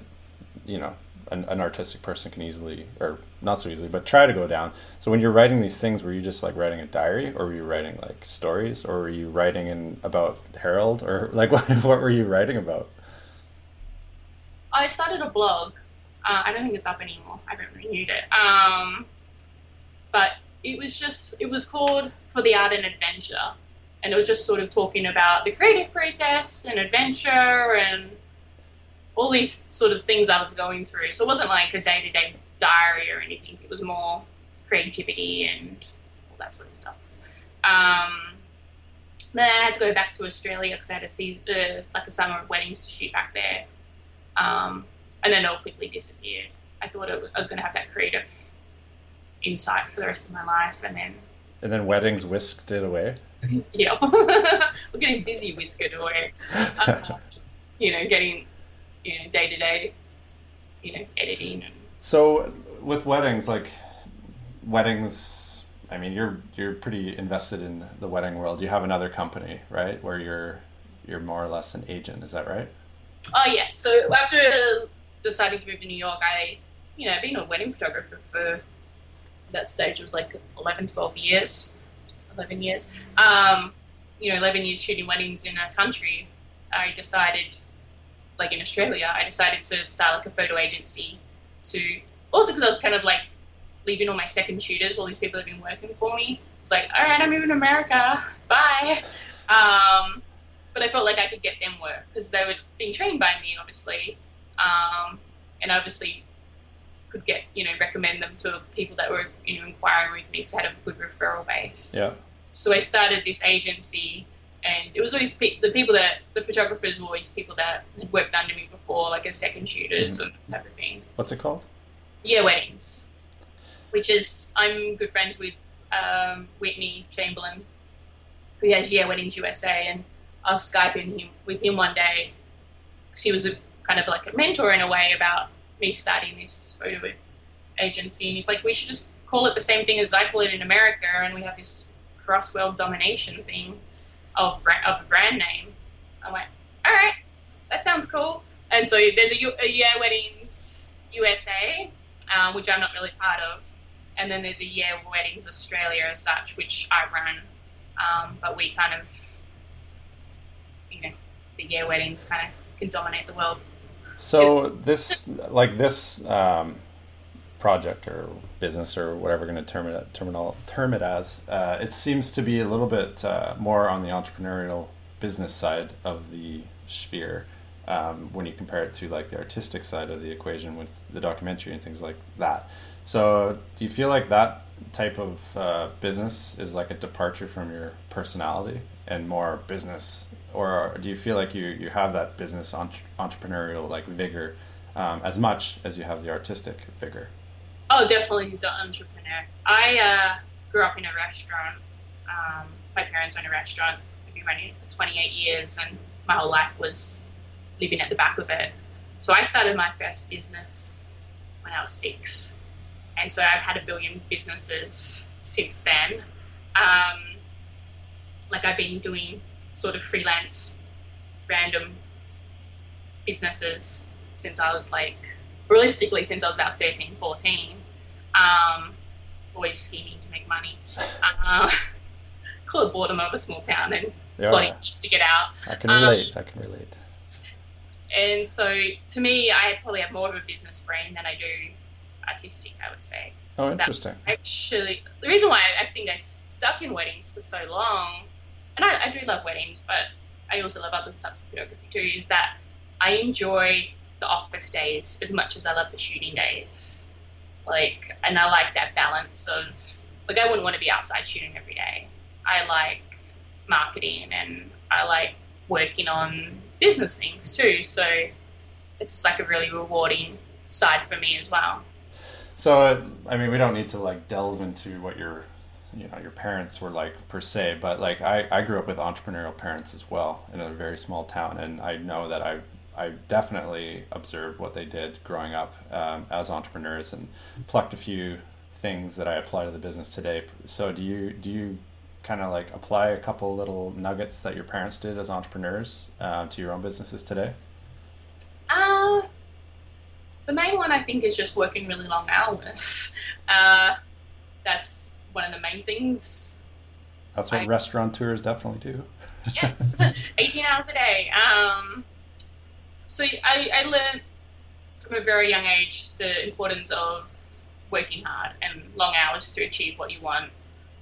you know an, an artistic person can easily or not so easily but try to go down. So when you're writing these things, were you just like writing a diary or were you writing like stories or were you writing in about Harold or like what what were you writing about? I started a blog. Uh, I don't think it's up anymore. I haven't renewed it. Um, but it was just it was called for the art and adventure, and it was just sort of talking about the creative process and adventure and all these sort of things I was going through. So it wasn't like a day to day diary or anything. It was more creativity and all that sort of stuff. Um, then I had to go back to Australia because I had to see uh, like a summer of weddings to shoot back there. Um, and then it all quickly disappeared. I thought it I was going to have that creative insight for the rest of my life, and then And then weddings whisked it away. yeah, we're getting busy whiskered away. Um, you know, getting you know day to day, you know, editing and So with weddings, like weddings, I mean, you're you're pretty invested in the wedding world. You have another company, right, where you're you're more or less an agent. Is that right? Oh yes. So after deciding to move to New York, I, you know, being a wedding photographer for that stage it was like 11, 12 years, 11 years. Um, you know, 11 years shooting weddings in a country. I decided, like in Australia, I decided to start like a photo agency to also because I was kind of like leaving all my second shooters, all these people that have been working for me. It's like, all right, I'm moving to America. Bye. Um, but I felt like I could get them work because they were being trained by me, obviously, um, and obviously could get you know recommend them to people that were you know inquiring with me because I had a good referral base. Yeah. So I started this agency, and it was always pe- the people that the photographers were always people that had worked under me before, like as second shooters or type of thing. What's it called? Yeah, weddings, which is I'm good friends with um, Whitney Chamberlain, who has Yeah Weddings USA, and I was skyping him with him one day. 'cause he was a kind of like a mentor in a way about me starting this photo agency, and he's like, we should just call it the same thing as I call it in America, and we have this cross world domination thing of of a brand name. I went, all right, that sounds cool. And so there's a, U- a Year Weddings USA, um, which I'm not really part of, and then there's a Year Weddings Australia as such, which I run. Um, but we kind of, you know, the year Weddings kind of can dominate the world. So this, like this um, project or business or whatever we're going to term it terminal term it as, uh, it seems to be a little bit uh, more on the entrepreneurial business side of the sphere um, when you compare it to like the artistic side of the equation with the documentary and things like that. So do you feel like that type of uh, business is like a departure from your personality and more business, or do you feel like you you have that business entre- entrepreneurial like vigor um, as much as you have the artistic vigor? Oh, definitely the entrepreneur. I uh, grew up in a restaurant. Um, my parents own a restaurant. I've been running it for 28 years, and my whole life was living at the back of it. So I started my first business when I was six, and so I've had a billion businesses since then. Um, like I've been doing sort of freelance, random businesses since I was like, realistically, since I was about 13, 14. Um, always scheming to make money. Uh, call it boredom of a small town and Yeah. plotting to get out. I can Um, relate. I can relate. And so to me, I probably have more of a business brain than I do artistic, I would say. Oh, interesting. Actually, the reason why I think I stuck in weddings for so long, and I, I do love weddings, but I also love other types of photography too, is that I enjoy the office days as much as I love the shooting days. Like, and I like that balance of, like, I wouldn't want to be outside shooting every day. I like marketing and I like working on business things too. So it's just like a really rewarding side for me as well. So, I mean, we don't need to like delve into what your, you know, your parents were like per se, but like I, I grew up with entrepreneurial parents as well in a very small town, and I know that I, I definitely observed what they did growing up um, as entrepreneurs and plucked a few things that I apply to the business today. So, do you do you kind of like apply a couple little nuggets that your parents did as entrepreneurs uh, to your own businesses today? Uh, the main one I think is just working really long hours. Uh, that's one of the main things. That's what I- restaurateurs definitely do. Yes, 18 hours a day. Um, so I, I learned from a very young age the importance of working hard and long hours to achieve what you want.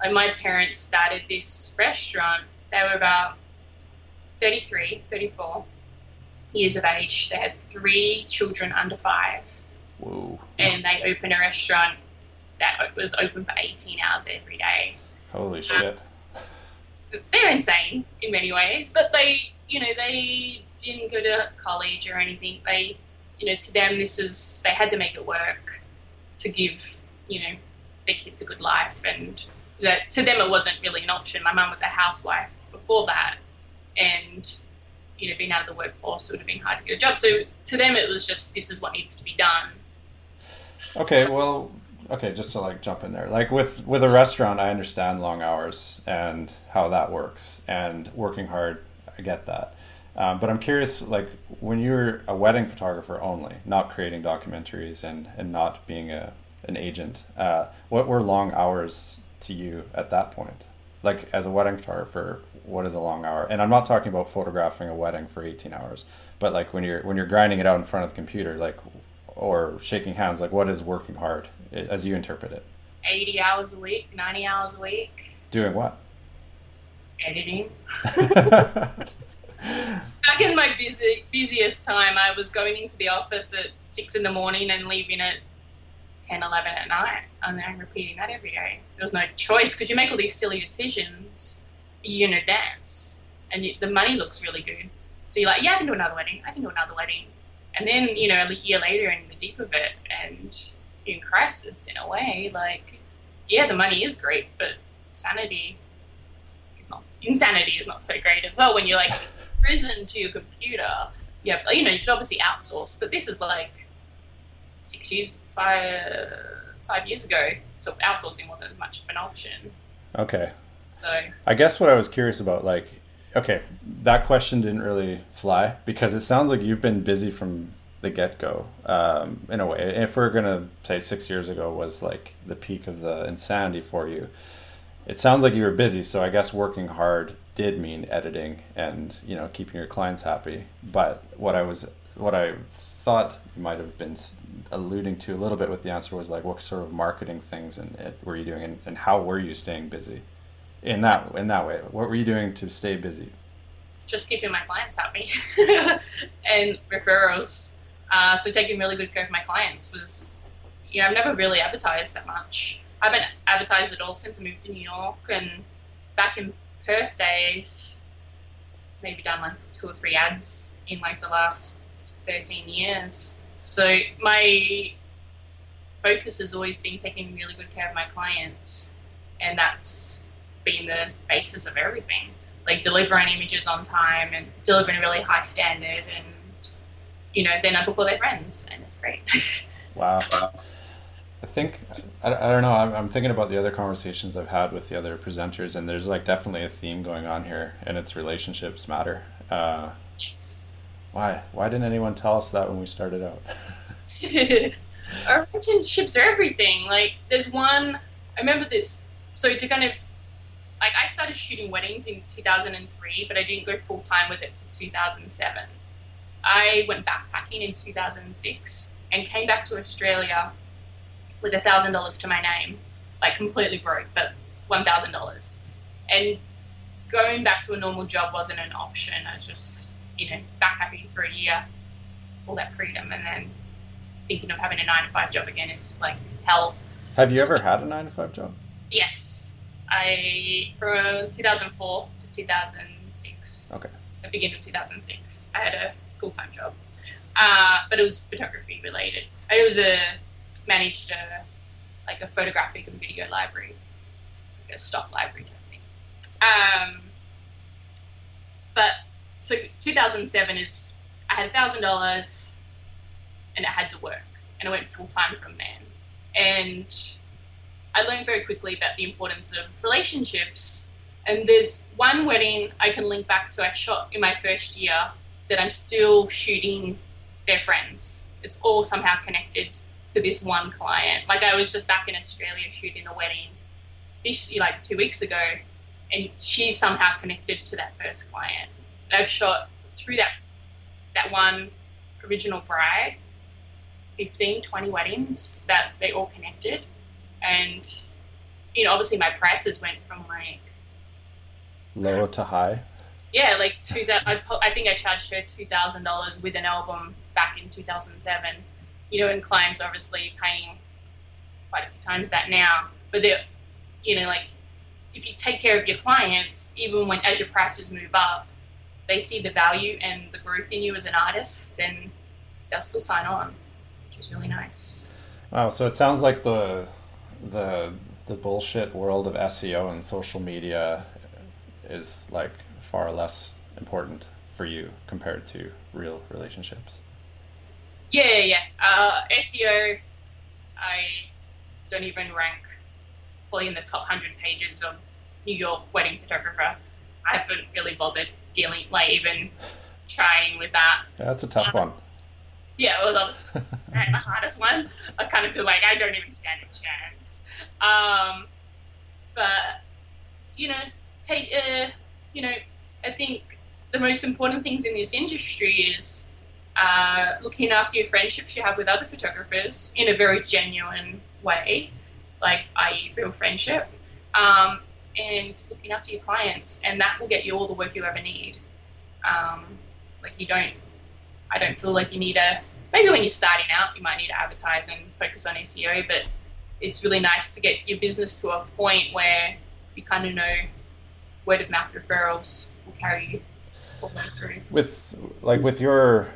Like my parents started this restaurant. They were about 33, 34 years of age. They had three children under five. Whoa. and they opened a restaurant that was open for 18 hours every day. Holy um, shit. So they're insane in many ways, but they, you know, they didn't go to college or anything. They, you know, to them, this is, they had to make it work to give, you know, their kids a good life. And that to them, it wasn't really an option. My mum was a housewife before that. And, you know, being out of the workforce, it would have been hard to get a job. So to them, it was just, this is what needs to be done. Okay, well, okay, just to like jump in there. Like with with a restaurant, I understand long hours and how that works, and working hard. I get that. Um, but I'm curious, like when you're a wedding photographer only, not creating documentaries and and not being a an agent, uh, what were long hours to you at that point? Like as a wedding photographer, what is a long hour? And I'm not talking about photographing a wedding for 18 hours, but like when you're when you're grinding it out in front of the computer, like or shaking hands, like what is working hard as you interpret it? 80 hours a week, 90 hours a week, Doing what? editing. Back in my busy, busiest time, I was going into the office at 6 in the morning and leaving at 10, 11 at night. And then repeating that every day. There was no choice because you make all these silly decisions year in advance. And you, the money looks really good. So you're like, yeah, I can do another wedding. I can do another wedding. And then, you know, a year later in the deep of it and crisis in a way, like, yeah, the money is great, but sanity is not insanity is not so great as well when you're like prison to your computer. Yeah, you know, you could obviously outsource, but this is like six years, five five years ago, so outsourcing wasn't as much of an option. okay. So I guess what I was curious about, like, okay, that question didn't really fly because it sounds like you've been busy from the get go, um, in a way. If we're gonna say six years ago was like the peak of the insanity for you, it sounds like you were busy. So I guess working hard did mean editing and you know keeping your clients happy. But what I was, what I thought you might have been alluding to a little bit with the answer was like, what sort of marketing things and were you doing, and, and how were you staying busy? in that in that way what were you doing to stay busy just keeping my clients happy and referrals. Uh, so taking really good care of my clients was, you know, I've never really advertised that much. I haven't advertised at all since I moved to New York. And back in Perth days, maybe done like two or three ads in like the last 13 years. So my focus has always been taking really good care of my clients, and that's been the basis of everything. Like delivering images on time and delivering a really high standard, and you know, I book all their friends, and it's great. wow. I think I, I don't know. I'm, I'm thinking about the other conversations I've had with the other presenters, and there's like definitely a theme going on here, and it's relationships matter. Uh, yes. Why? Why didn't anyone tell us that when we started out? Our relationships are everything. Like, there's one. I remember this. So to kind of like, I started shooting weddings in 2003, but I didn't go full time with it to 2007. I went backpacking in 2006 and came back to Australia with a thousand dollars to my name, like completely broke, but one thousand dollars. And going back to a normal job wasn't an option. I was just, you know, backpacking for a year, all that freedom, and then thinking of having a nine to five job again is like hell. Have you ever had a nine to five job? Yes, I from 2004 to 2006. Okay. The beginning of 2006, I had a full time job, uh, but it was photography related. I was a managed a like a photographic and video library, like a stock library type thing. Um, but so 2007 is I had a thousand dollars, and I had to work, and I went full time from then, and I learned very quickly about the importance of relationships. And there's one wedding I can link back to I shot in my first year that I'm still shooting their friends. It's all somehow connected to this one client. Like I was just back in Australia shooting a wedding this like two weeks ago, and she's somehow connected to that first client. And I've shot through that that one original bride 15 20 weddings that they all connected and you know obviously my prices went from like low to high yeah like two that I, I think i charged her $2000 with an album back in 2007 you know, and clients obviously paying quite a few times that now. But they're, you know, like if you take care of your clients, even when as your prices move up, they see the value and the growth in you as an artist, then they'll still sign on, which is really nice. Wow, so it sounds like the the the bullshit world of SEO and social media is like far less important for you compared to real relationships. Yeah, yeah. Uh, SEO, I don't even rank fully in the top 100 pages of New York wedding photographer. I haven't really bothered dealing, like, even trying with that. Yeah, that's a tough um, one. Yeah, well, that was the hardest one. I kind of feel like I don't even stand a chance. Um, but, you know, take, uh, you know, I think the most important things in this industry is uh, looking after your friendships you have with other photographers in a very genuine way, like i.e. real friendship, um, and looking after your clients, and that will get you all the work you ever need. Um, like you don't, I don't feel like you need a. Maybe when you're starting out, you might need to advertise and focus on SEO, but it's really nice to get your business to a point where you kind of know word of mouth referrals will carry you all the way through. With like with your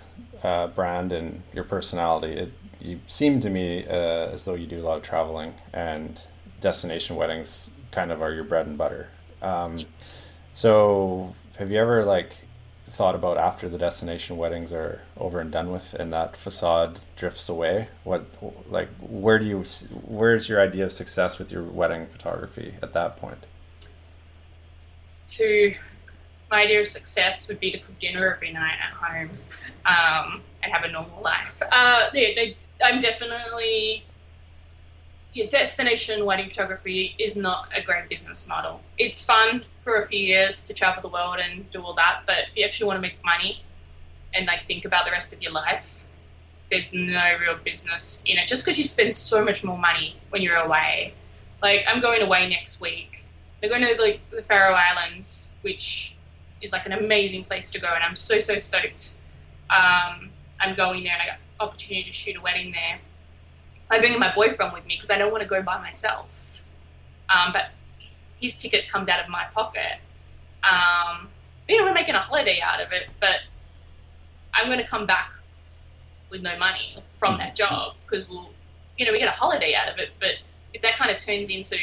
uh, brand and your personality, it you seem to me uh, as though you do a lot of traveling and destination weddings kind of are your bread and butter. Um, so have you ever like thought about after the destination weddings are over and done with and that facade drifts away what like where do you where's your idea of success with your wedding photography at that point to my idea of success would be to cook dinner every night at home um, and have a normal life. Uh, yeah, I'm definitely. Yeah, destination wedding photography is not a great business model. It's fun for a few years to travel the world and do all that, but if you actually want to make money and like think about the rest of your life, there's no real business in it. Just because you spend so much more money when you're away. Like I'm going away next week. They're going to like the Faroe Islands, which is like an amazing place to go, and I'm so so stoked. Um, I'm going there, and I got opportunity to shoot a wedding there. I'm bringing my boyfriend with me because I don't want to go by myself. Um, but his ticket comes out of my pocket. Um, you know, we're making a holiday out of it, but I'm going to come back with no money from that job because we'll, you know, we get a holiday out of it. But if that kind of turns into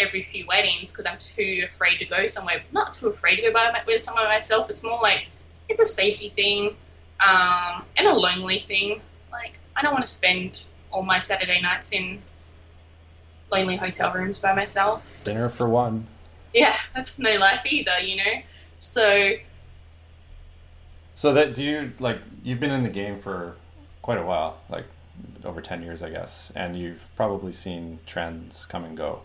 every few weddings because I'm too afraid to go somewhere, not too afraid to go by my, with someone myself, it's more like it's a safety thing um, and a lonely thing. Like, I don't want to spend all my Saturday nights in lonely hotel rooms by myself. Dinner for one. Yeah, that's no life either, you know? So So that do you like you've been in the game for quite a while, like over ten years, I guess, and you've probably seen trends come and go.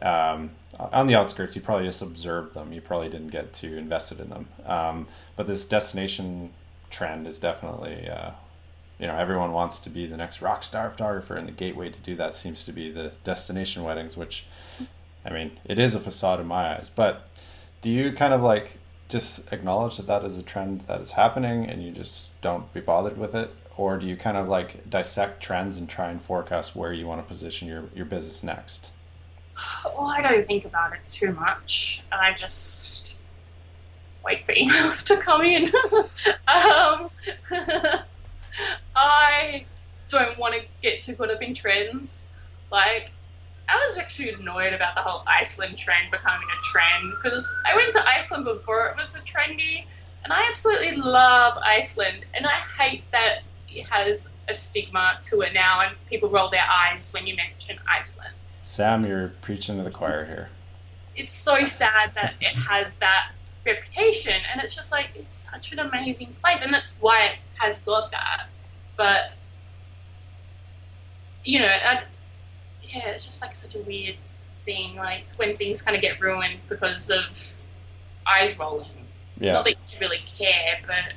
Um, on the outskirts, you probably just observed them. You probably didn't get too invested in them. Um, but this destination trend is definitely, uh, you know, everyone wants to be the next rock star photographer, and the gateway to do that seems to be the destination weddings, which, I mean, it is a facade in my eyes. But do you kind of like just acknowledge that that is a trend that is happening, and you just don't be bothered with it, or do you kind of like dissect trends and try and forecast where you want to position your your business next? Well, I don't think about it too much. I just wait for emails to come in. um, I don't want to get too caught up in trends. Like, I was actually annoyed about the whole Iceland trend becoming a trend because I went to Iceland before it was a trendy, and I absolutely love Iceland, and I hate that it has a stigma to it now, and people roll their eyes when you mention Iceland. Samm, you're preaching to the choir here. It's so sad that it has that reputation, and it's just like it's such an amazing place, and that's why it has got that. But you know, I, yeah, it's just like such a weird thing. Like when things kind of get ruined because of eyes rolling. Yeah. Not that you really care, but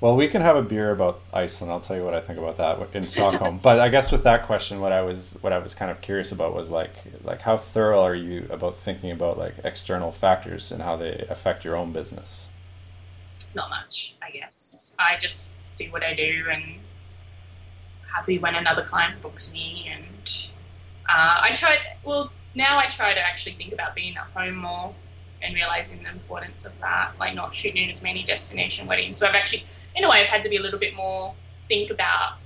Well, we can have a beer about Iceland. I'll tell you what I think about that in Stockholm. but I guess with that question, what I was what I was kind of curious about was like like how thorough are you about thinking about like external factors and how they affect your own business? not much, I guess. I just do what I do and happy when another client books me. And uh, I tried, well, now I try to actually think about being at home more and realizing the importance of that, like not shooting as many destination weddings. So I've actually, in a way, I've had to be a little bit more think about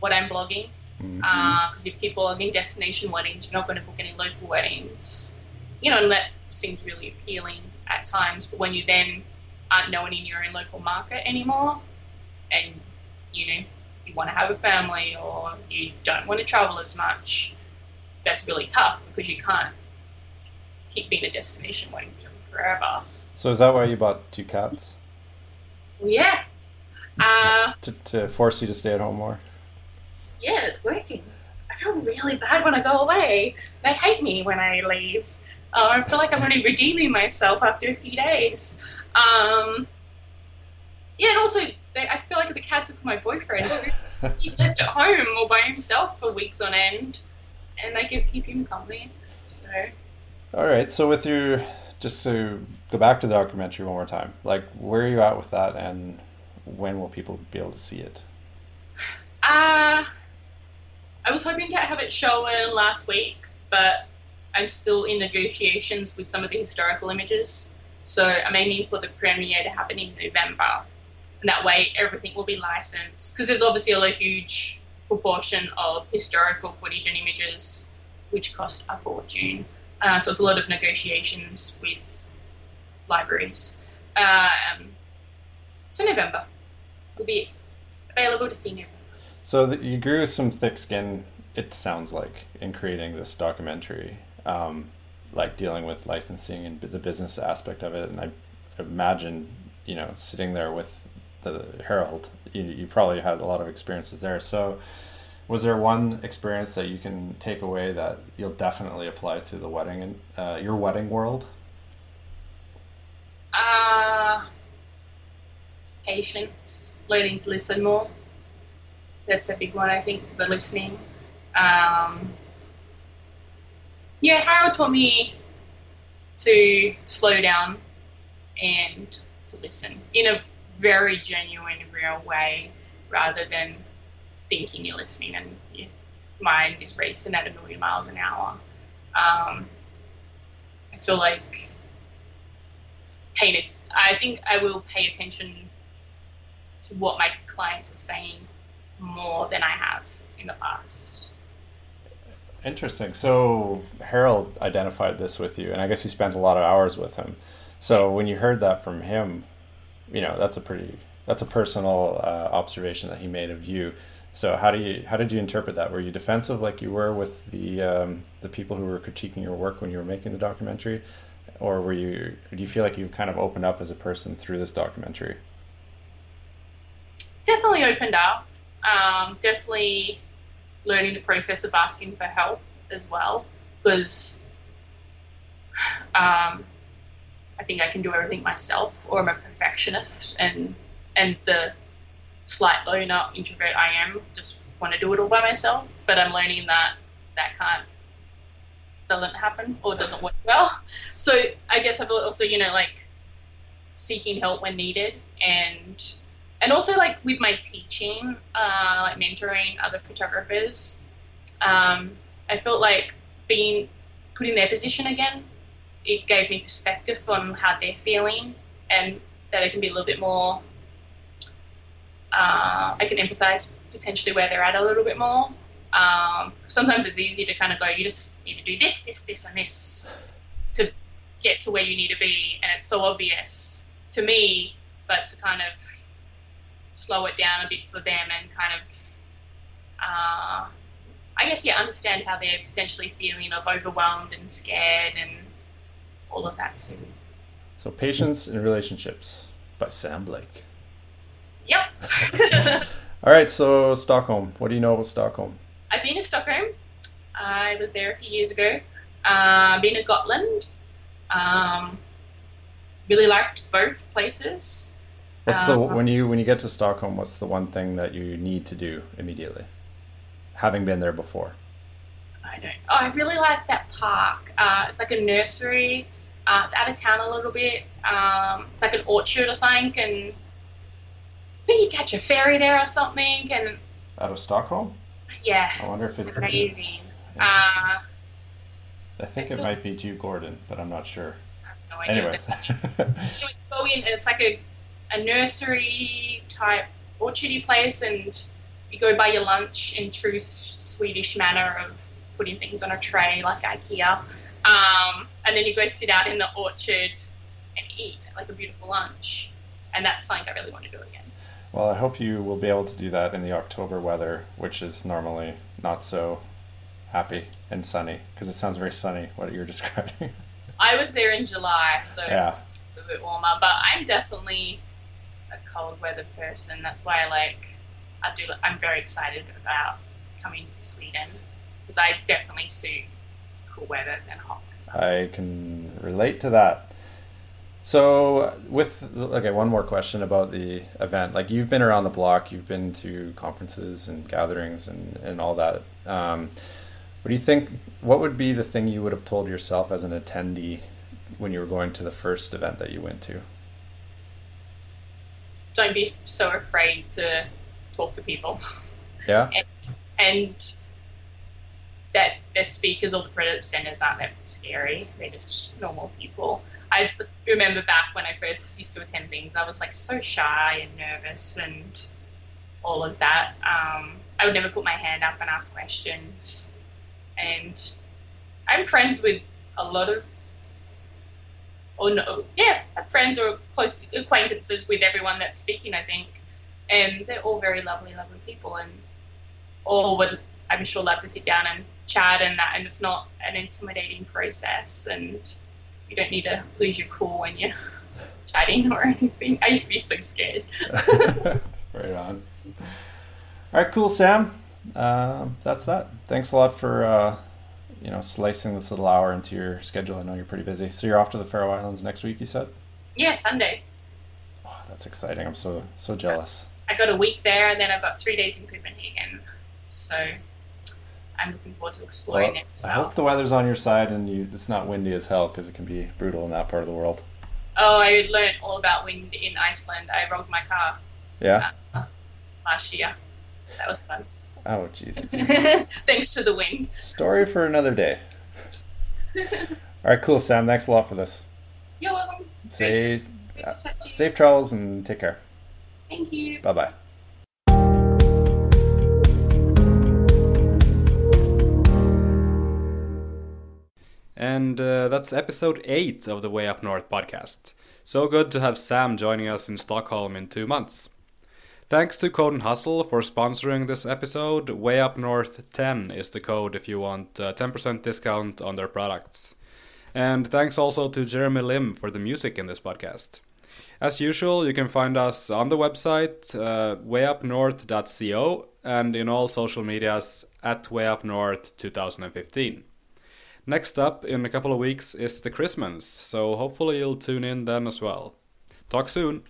what I'm blogging. Mm-hmm. Uh, because if you keep blogging destination weddings, you're not going to book any local weddings. You know, and that seems really appealing at times. But when you then aren't known in your own local market anymore, and you know you want to have a family or you don't want to travel as much, that's really tough because you can't keep being a destination wedding forever. So is that why you bought two cats yeah, uh, to, to force you to stay at home more? yeah, it's working. I feel really bad when I go away. They hate me when I leave. Uh, I feel like I'm only redeeming myself after a few days. Um, yeah, and also they, I feel like the cats are for my boyfriend. He's left at home or by himself for weeks on end, and they give, keep him company. So All right. So with your just to go back to the documentary one more time, like where are you at with that, and when will people be able to see it? Uh, I was hoping to have it shown last week, but I'm still in negotiations with some of the historical images. So I'm aiming for the premiere to happen in November. And that way everything will be licensed. Because there's obviously a huge proportion of historical footage and images which cost a fortune. Uh, so it's a lot of negotiations with libraries. Um, so November will be available to November. So you grew some thick skin. It sounds like in creating this documentary, um, like dealing with licensing and the business aspect of it. And I imagine, you know, sitting there with the Harold, you, you probably had a lot of experiences there. So, was there one experience that you can take away that you'll definitely apply to the wedding and uh, your wedding world? Uh, patience, learning to listen more. That's a big one, I think, the listening. Um, yeah, Harold taught me to slow down and to listen in a very genuine, real way rather than thinking you're listening and your mind is racing at a million miles an hour. Um, I feel like paying I think I will pay attention to what my clients are saying more than I have in the past. Interesting. So Harold identified this with you, and I guess you spent a lot of hours with him. So when you heard that from him, you know that's a pretty that's a personal uh, observation that he made of you. So how do you how did you interpret that? Were you defensive like you were with the um, the people who were critiquing your work when you were making the documentary, or were you do you feel like you kind of opened up as a person through this documentary? Definitely opened up. Um, definitely learning the process of asking for help as well, because um, I think I can do everything myself, or I'm a perfectionist, and and the slight loner introvert I am, just want to do it all by myself. But I'm learning that that can't doesn't happen or doesn't work well. So I guess I've also you know like seeking help when needed and and also like with my teaching, uh, like mentoring other photographers, um, I felt like being put in their position again. It gave me perspective on how they're feeling, and that I can be a little bit more uh, I can empathize potentially where they're at a little bit more. Um, sometimes it's easy to kind of go, you just need to do this, this, this, and this to get to where you need to be, and it's so obvious to me, but to kind of slow it down a bit for them and kind of, uh, I guess, yeah, understand how they're potentially feeling of overwhelmed and scared and all of that too. So, Patience in Relationships by Samm Blake. Yep. All right, so Stockholm. What do you know about Stockholm? I've been to Stockholm. I was there a few years ago. Uh, been to Gotland. Um, really liked both places. What's the Um, when you when you get to Stockholm? What's the one thing that you need to do immediately, having been there before? I don't. Oh, I really like that park. Uh, it's like a nursery. Uh, it's out of town a little bit. Um, it's like an orchard or something, and I think you catch a ferry there or something. And Out of Stockholm? yeah, I wonder if it's it's amazing. Uh, I think it might be Djurgården, but I'm not sure. no idea. Anyways, you go in and it's like a, a nursery type orchardy place and you go buy your lunch in true Swedish manner of putting things on a tray like IKEA. Um, and then you go sit out in the orchard and eat like a beautiful lunch. And that's something I really want to do again. well, I hope you will be able to do that in the October weather, which is normally not so happy and sunny, because it sounds very sunny what you're describing. I was there in July, so Yeah. it's a bit warmer, but I'm definitely a cold weather person. That's why I like, I do, I'm very excited about coming to Sweden because I definitely suit cool weather than hot. I can relate to that. So, with okay, one more question about the event. Like you've been around the block, you've been to conferences and gatherings and and all that. Um, what do you think? What would be the thing you would have told yourself as an attendee when you were going to the first event that you went to? Don't be so afraid to talk to people. Yeah. and that the speakers or the presenters aren't that scary. They're just normal people. I remember back when I first used to attend things, I was like so shy and nervous and all of that. Um, I would never put my hand up and ask questions. And I'm friends with a lot of, or no, yeah, friends or close acquaintances with everyone that's speaking, I think. And they're all very lovely, lovely people. And all would I'm sure love to sit down and chat and that and it's not an intimidating process and you don't need to lose your cool when you're chatting or anything. I used to be so scared. right on. All right, cool, Samm. Um, that's that. Thanks a lot for uh, you know slicing this little hour into your schedule. I know you're pretty busy. So you're off to the Faroe Islands next week. You said. Yeah, Sunday. Oh, that's exciting. I'm so so jealous. I got a week there and then I've got three days in Copenhagen. So I'm looking forward to exploring Well, it. as I hope the weather's on your side and you it's not windy as hell because it can be brutal in that part of the world. Oh, I learned all about wind in Iceland. I rolled my car Yeah. Uh, last year. That was fun. Oh Jesus. Thanks to the wind. Story for another day. All right, cool, Samm. Thanks a lot for this. You're welcome. Say Good to touch you. Safe travels and take care. Thank you. Bye bye. And uh, that's episode 8 of the Way Up North podcast. So good to have Samm joining us in Stockholm in two months. Thanks to Code and Hustle for sponsoring this episode. Way Up North 10 is the code if you want a 10% discount on their products. And thanks also to Jeremy Lim for the music in this podcast. As usual, you can find us on the website uh, wayupnorth.co and in all social medias at wayupnorth 2015. Next up in a couple of weeks is the Christmas, so hopefully you'll tune in then as well. Talk soon!